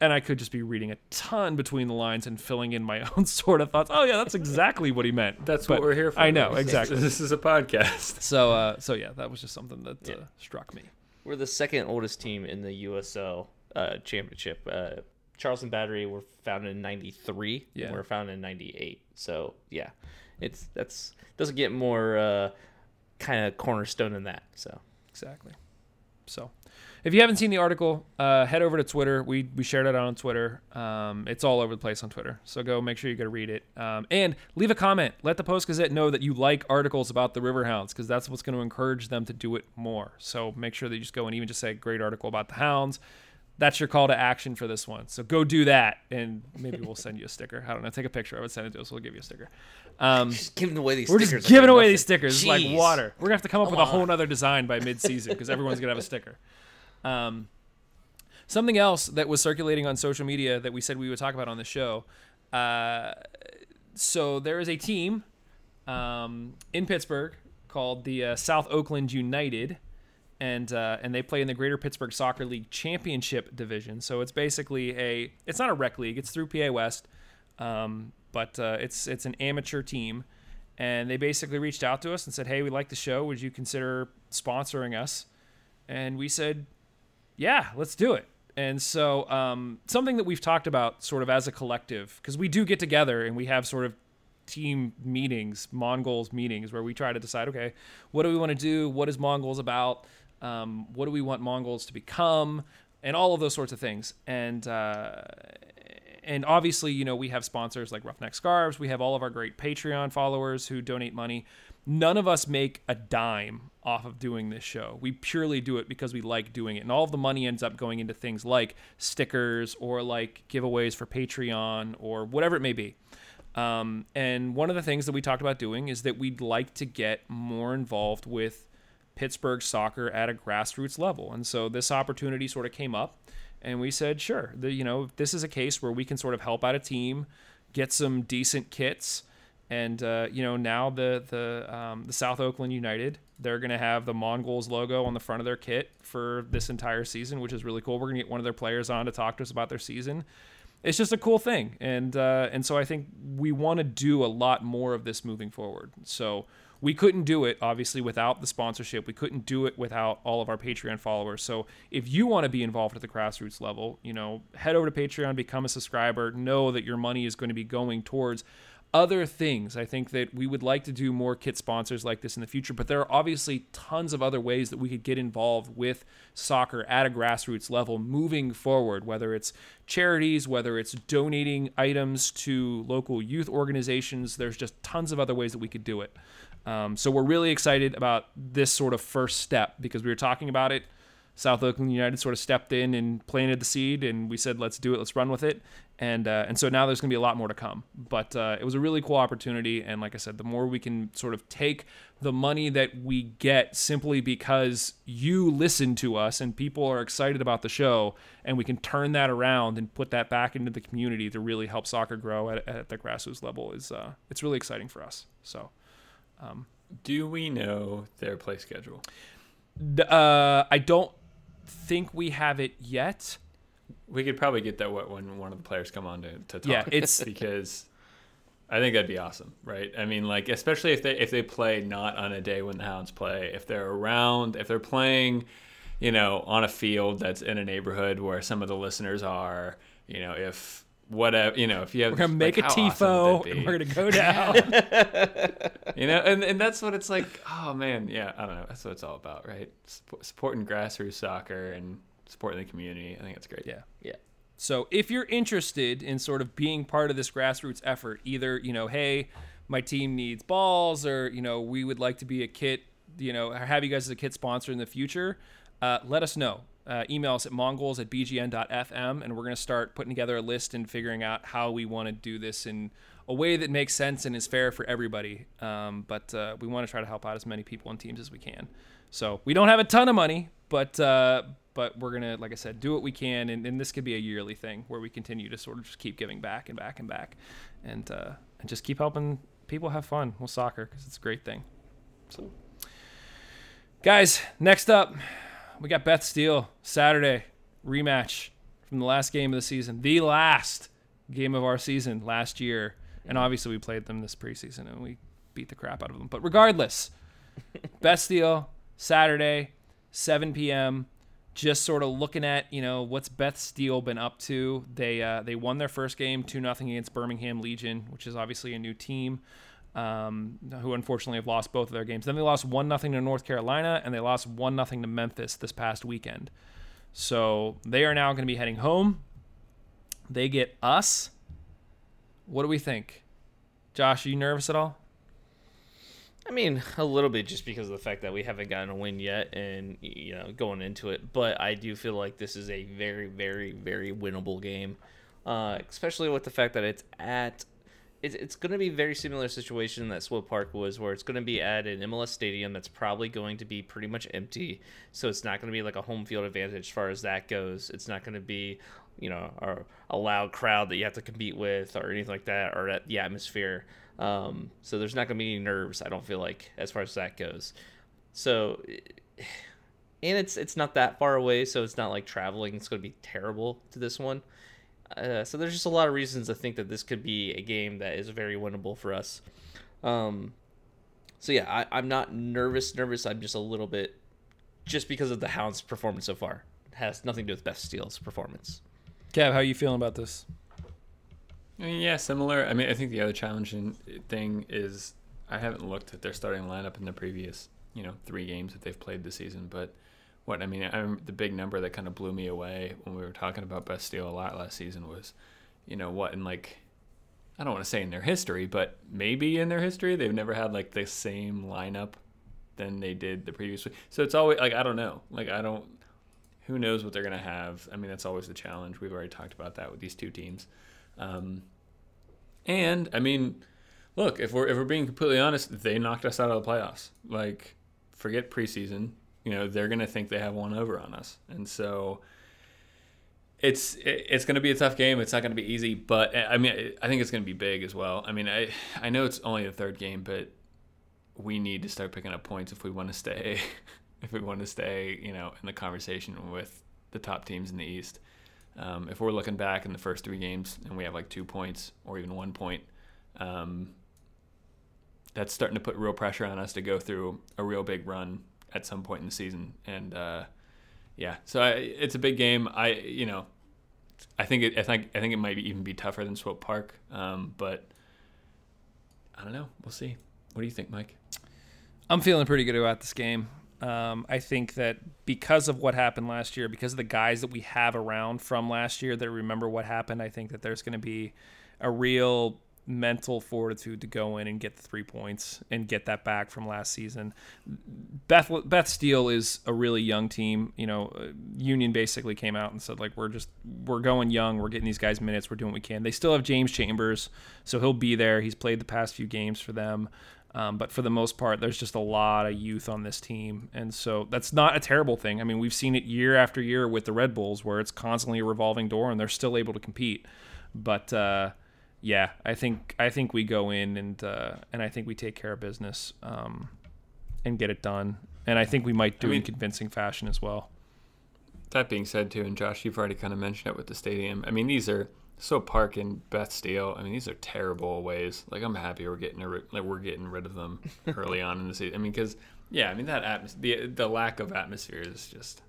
S1: and I could just be reading a ton between the lines and filling in my own sort of thoughts. Oh yeah, that's exactly what he meant.
S4: That's
S1: But
S4: what we're here for.
S1: I know exactly.
S4: This is a podcast.
S1: So, uh, so yeah, that was just something that uh, struck me.
S5: We're the second oldest team in the USL uh, championship. Uh, Charleston Battery were founded in '93.
S1: Yeah.
S5: and we're founded in '98. So yeah, it's that's doesn't get more uh, kind of cornerstone than that. So
S1: Exactly. So, if you haven't seen the article, uh, head over to Twitter. We we shared it out on Twitter. Um, it's all over the place on Twitter. So go make sure you go read it. Um, and leave a comment. Let the Post Gazette know that you like articles about the Riverhounds because that's what's going to encourage them to do it more. So make sure that you just go and even just say great article about the Hounds. That's your call to action for this one. So go do that, and maybe we'll send you a sticker. I don't know. Take a picture. I would send it to us. We'll give you a sticker. Um,
S5: just giving away these.
S1: we're
S5: stickers
S1: just giving
S5: like
S1: away
S5: nothing.
S1: these stickers It's like water. We're gonna have to come up
S5: Come
S1: with a whole
S5: on.
S1: nother design by mid-season because everyone's gonna have a sticker. Um, something else that was circulating on social media that we said we would talk about on the show. Uh, so there is a team um, in Pittsburgh called the uh, South Oakland United, and uh, and they play in the Greater Pittsburgh Soccer League Championship Division. So it's basically a it's not a rec league. It's through PA West, um, but uh, it's it's an amateur team, and they basically reached out to us and said, "Hey, we like the show. Would you consider sponsoring us?" And we said, "Yeah, let's do it." And so um, something that we've talked about sort of as a collective, because we do get together and we have sort of team meetings, Mon Goals meetings, where we try to decide, okay, what do we want to do? What is Mon Goals about? Um, what do we want Mon Goals to become? And all of those sorts of things. And uh, and obviously, you know, we have sponsors like Roughneck Scarves. We have all of our great Patreon followers who donate money. None of us make a dime off of doing this show. We purely do it because we like doing it. And all of the money ends up going into things like stickers or like giveaways for Patreon or whatever it may be. Um, and one of the things that we talked about doing is that we'd like to get more involved with Pittsburgh soccer at a grassroots level. And so this opportunity sort of came up and we said, sure, the, you know, this is a case where we can sort of help out a team, get some decent kits. And, uh, you know, now the, the, um, the South Oakland United, they're to have the Mon Goals logo on the front of their kit for this entire season, which is really cool. We're to get one of their players on to talk to us about their season it's just a cool thing and uh, and so I think we want to do a lot more of this moving forward. So we couldn't do it obviously without the sponsorship. We couldn't do it without all of our Patreon followers. So if you want to be involved at the grassroots level, you know, head over to Patreon, become a subscriber, know that your money is going to be going towards other things. I think that we would like to do more kit sponsors like this in the future, but there are obviously tons of other ways that we could get involved with soccer at a grassroots level moving forward, whether it's charities, whether it's donating items to local youth organizations. There's just tons of other ways that we could do it. Um, so we're really excited about this sort of first step because we were talking about it. South Oakland United sort of stepped in and planted the seed, and we said, "Let's do it. Let's run with it." And uh, and so now there's going to be a lot more to come. But uh, it was a really cool opportunity, and like I said, the more we can sort of take the money that we get simply because you listen to us and people are excited about the show, and we can turn that around and put that back into the community to really help soccer grow at, at the grassroots level is uh, it's really exciting for us. So.
S4: Do we know their play schedule?
S1: Uh, I don't think we have it yet.
S4: We could probably get that when one of the players come on to, to talk.
S1: Yeah, it's-
S4: because I think that'd be awesome, right? I mean, like especially if they if they play not on a day when the Hounds play, if they're around, if they're playing, you know, on a field that's in a neighborhood where some of the listeners are, you know, if whatever, you know, if you have
S1: We're gonna make
S4: like,
S1: a
S4: how awesome
S1: tifo and we're gonna go down.
S4: you know, and, and that's what it's like. Oh man, yeah, I don't know. That's what it's all about, right? Supp- supporting grassroots soccer and supporting the community. I think it's great.
S1: yeah.
S5: Yeah.
S1: So if you're interested in sort of being part of this grassroots effort, either, you know, hey, my team needs balls or, you know, we would like to be a kit, you know, have you guys as a kit sponsor in the future, uh, let us know. Uh, email us at mongoals at bgn.fm and we're going to start putting together a list and figuring out how we want to do this in a way that makes sense and is fair for everybody. Um, but uh, we want to try to help out as many people and teams as we can. So we don't have a ton of money, but uh, but we're gonna, like I said, do what we can, and, and this could be a yearly thing where we continue to sort of just keep giving back and back and back, and uh, and just keep helping people have fun with soccer because it's a great thing. So, guys, next up, we got Beth Steel Saturday rematch from the last game of the season, the last game of our season last year, and obviously we played them this preseason and we beat the crap out of them. But regardless, Beth Steel Saturday, 7 p.m. Just sort of looking at you know what's Beth Steel been up to. They uh, they won their first game two nothing against Birmingham Legion, which is obviously a new team, um, who unfortunately have lost both of their games. Then they lost one nothing to North Carolina, and they lost one nothing to Memphis this past weekend. So they are now going to be heading home. They get us. What do we think? Josh, are you nervous at all?
S5: I mean, a little bit just because of the fact that we haven't gotten a win yet and, you know, going into it. But I do feel like this is a very, very, very winnable game, uh, especially with the fact that it's at. It's, it's going to be a very similar situation that Swope Park was, where it's going to be at an MLS stadium that's probably going to be pretty much empty. So it's not going to be like a home field advantage as far as that goes. It's not going to be, you know, a, a loud crowd that you have to compete with or anything like that, or at the atmosphere. Um, so there's not going to be any nerves, I don't feel like, as far as that goes. So, and it's it's not that far away, so it's not like traveling. It's going to be terrible to this one. Uh, so there's just a lot of reasons to think that this could be a game that is very winnable for us. Um, so yeah, I, I'm not nervous. Nervous. I'm just a little bit, just because of the Hounds' performance so far. It has nothing to do with Beth Steel's performance.
S1: Kev, how are you feeling about this?
S4: I mean, yeah, similar. I mean, I think the other challenging thing is I haven't looked at their starting lineup in the previous, you know, three games that they've played this season. But what I mean, I the big number that kind of blew me away when we were talking about Beth Steel a lot last season was, you know, what in like, I don't want to say in their history, but maybe in their history they've never had like the same lineup than they did the previous week. So it's always like I don't know, like I don't. Who knows what they're gonna have? I mean, that's always the challenge. We've already talked about that with these two teams. Um, and I mean, look, if we're if we're being completely honest, they knocked us out of the playoffs. Like, forget preseason. You know, they're gonna think they have one over on us, and so it's it's gonna be a tough game. It's not gonna be easy, but I mean, I think it's gonna be big as well. I mean, I I know it's only the third game, but we need to start picking up points if we want to stay if we want to stay you know in the conversation with the top teams in the East. Um, if we're looking back in the first three games and we have like two points or even one point, um, that's starting to put real pressure on us to go through a real big run at some point in the season. And uh, yeah, so I, it's a big game. I you know, I think it, I think I think it might even be tougher than Swope Park, um, but I don't know. We'll see. What do you think, Mike?
S1: I'm feeling pretty good about this game. Um, I think that because of what happened last year, because of the guys that we have around from last year that remember what happened, I think that there's going to be a real mental fortitude to go in and get the three points and get that back from last season. Beth Beth Steel is a really young team. You know, uh, Union basically came out and said like we're just we're going young. We're getting these guys minutes. We're doing what we can. They still have James Chambers, so he'll be there. He's played the past few games for them. Um, but for the most part, there's just a lot of youth on this team. And so that's not a terrible thing. I mean, we've seen it year after year with the Red Bulls where it's constantly a revolving door and they're still able to compete. But uh, yeah, I think I think we go in and uh, and I think we take care of business um, and get it done. And I think we might do
S4: I mean-
S1: in convincing fashion as well.
S4: That being said, too, and Josh, you've already kind of mentioned it with the stadium. I mean, these are Swope Park and Beth Steel. I mean, these are terrible ways. Like, I'm happy we're getting rid, like we're getting rid of them early on in the season. I mean, because yeah, I mean that atmos- the the lack of atmosphere is just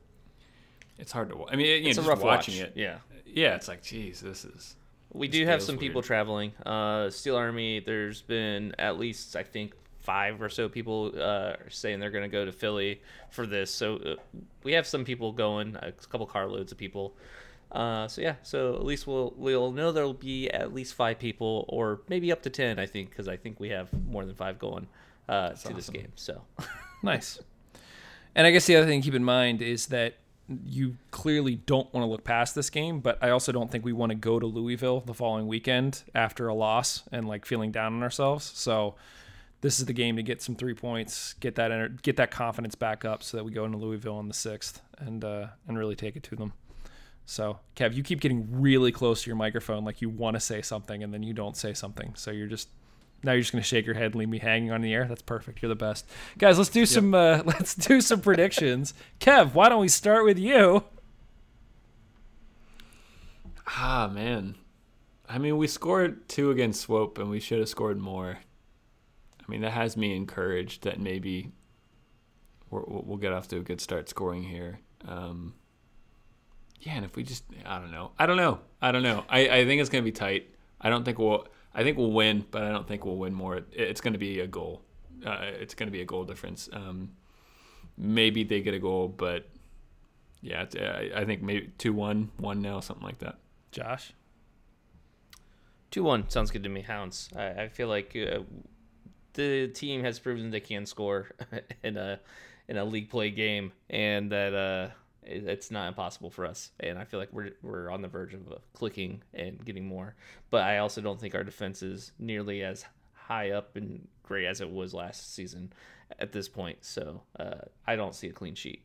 S4: it's hard to. wa- I mean, you know,
S5: It's a
S4: just
S5: rough
S4: watching
S5: watch.
S4: it.
S5: Yeah.
S4: Yeah, it's like, geez, this is.
S5: We
S4: This
S5: do have some people traveling. Uh, Steel Army, there's been at least, I think, five or so people uh, saying they're going to go to Philly for this. So uh, we have some people going, a couple carloads of people. Uh, so yeah, so at least we'll we'll know there'll be at least five people, or maybe up to ten. I think because I think we have more than five going uh, to this game. So
S1: Nice. And I guess the other thing to keep in mind is that you clearly don't want to look past this game, but I also don't think we want to go to Louisville the following weekend after a loss and like feeling down on ourselves. So this is the game to get some three points, get that ener- get that confidence back up, so that we go into Louisville on the sixth and uh, and really take it to them. So Kev, you keep getting really close to your microphone, like you want to say something, and then you don't say something. So you're just now you're just gonna shake your head and leave me hanging on the air. That's perfect. You're the best, guys. Let's do some. Uh, let's do some predictions. Kev, why don't we start with you?
S4: Ah, man. I mean, we scored two against Swope, and we should have scored more. I mean, that has me encouraged that maybe we'll we'll get off to a good start scoring here. Um, yeah, and if we just, I don't know. I don't know. I don't know. I, I think it's going to be tight. I don't think we'll, I think we'll win, but I don't think we'll win more. It, it's going to be a goal. Uh, it's going to be a goal difference. Um, maybe they get a goal, but yeah, it's, I, I think maybe 2 1, 1 0, something like that.
S1: Josh.
S5: Two one sounds good to me. Hounds. I, I feel like uh, the team has proven they can score in a in a league play game, and that uh, it- it's not impossible for us. And I feel like we're we're on the verge of clicking and getting more. But I also don't think our defense is nearly as high up and great as it was last season at this point. So uh, I don't see a clean sheet.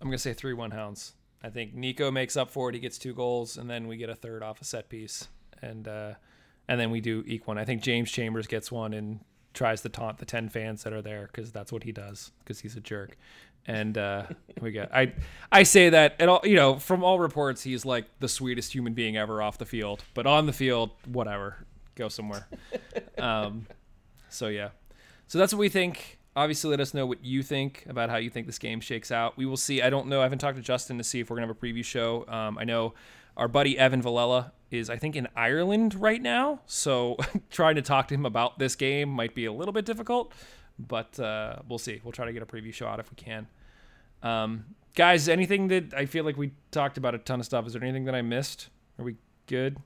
S1: I'm gonna say three one Hounds. I think Neco makes up for it. He gets two goals, and then we get a third off a set piece, and uh, and then we do eke one. I think James Chambers gets one and tries to taunt the ten fans that are there because that's what he does because he's a jerk. And uh, we got I I say that at all you know from all reports he's like the sweetest human being ever off the field, but on the field whatever go somewhere. Um, so yeah, so that's what we think. Obviously, let us know what you think about how you think this game shakes out. We will see. I don't know. I haven't talked to Justin to see if we're gonna have a preview show. Um, I know our buddy Evan Valella is, I think, in Ireland right now. So trying to talk to him about this game might be a little bit difficult, but uh, we'll see. We'll try to get a preview show out if we can. Um, guys, anything that I feel like we talked about a ton of stuff. Is there anything that I missed? Are we good?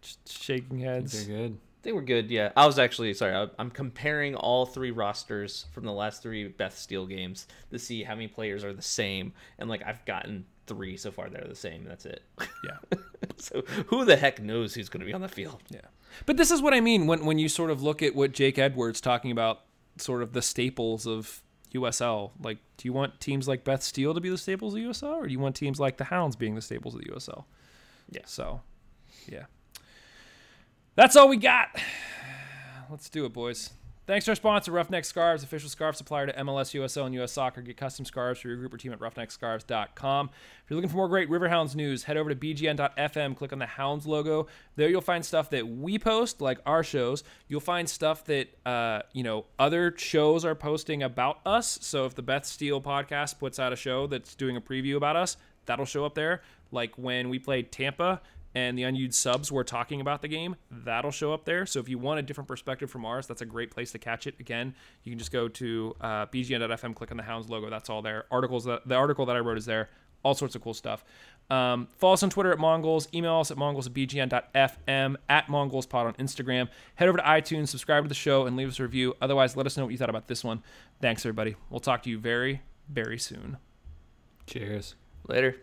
S1: Just shaking heads.
S4: They're good.
S5: I think we're good. Yeah, I was actually sorry. I- I'm comparing all three rosters from the last three Beth Steel games to see how many players are the same, and like I've gotten three so far that are the same. That's it.
S1: Yeah.
S5: so who the heck knows who's going to be on the field?
S1: Yeah. But this is what I mean when when you sort of look at what Jake Edwards talking about sort of the staples of USL. Like do you want teams like Beth Steel to be the staples of USL or do you want teams like the Hounds being the staples of the USL?
S5: Yeah.
S1: So, yeah. That's all we got. Let's do it, boys. Thanks to our sponsor, Roughneck Scarves, official scarf supplier to MLS, USL, and US Soccer. Get custom scarves for your group or team at roughneckscarves.com. If you're looking for more great Riverhounds news, head over to bgn.fm, click on the Hounds logo. There you'll find stuff that we post, like our shows. You'll find stuff that, uh, you know, other shows are posting about us. So if the Beth Steel podcast puts out a show that's doing a preview about us, that'll show up there. Like when we played Tampa, and the unused subs were talking about the game, that'll show up there. So if you want a different perspective from ours, that's a great place to catch it. Again, you can just go to uh, bgn.fm, click on the Hounds logo. That's all there. Articles that the article that I wrote is there. All sorts of cool stuff. Um, follow us on Twitter at Mon Goals. Email us at mongoals at bgn.fm, at mongoalspod on Instagram. Head over to iTunes, subscribe to the show, and leave us a review. Otherwise, let us know what you thought about this one. Thanks, everybody. We'll talk to you very, very soon.
S4: Cheers.
S5: Later.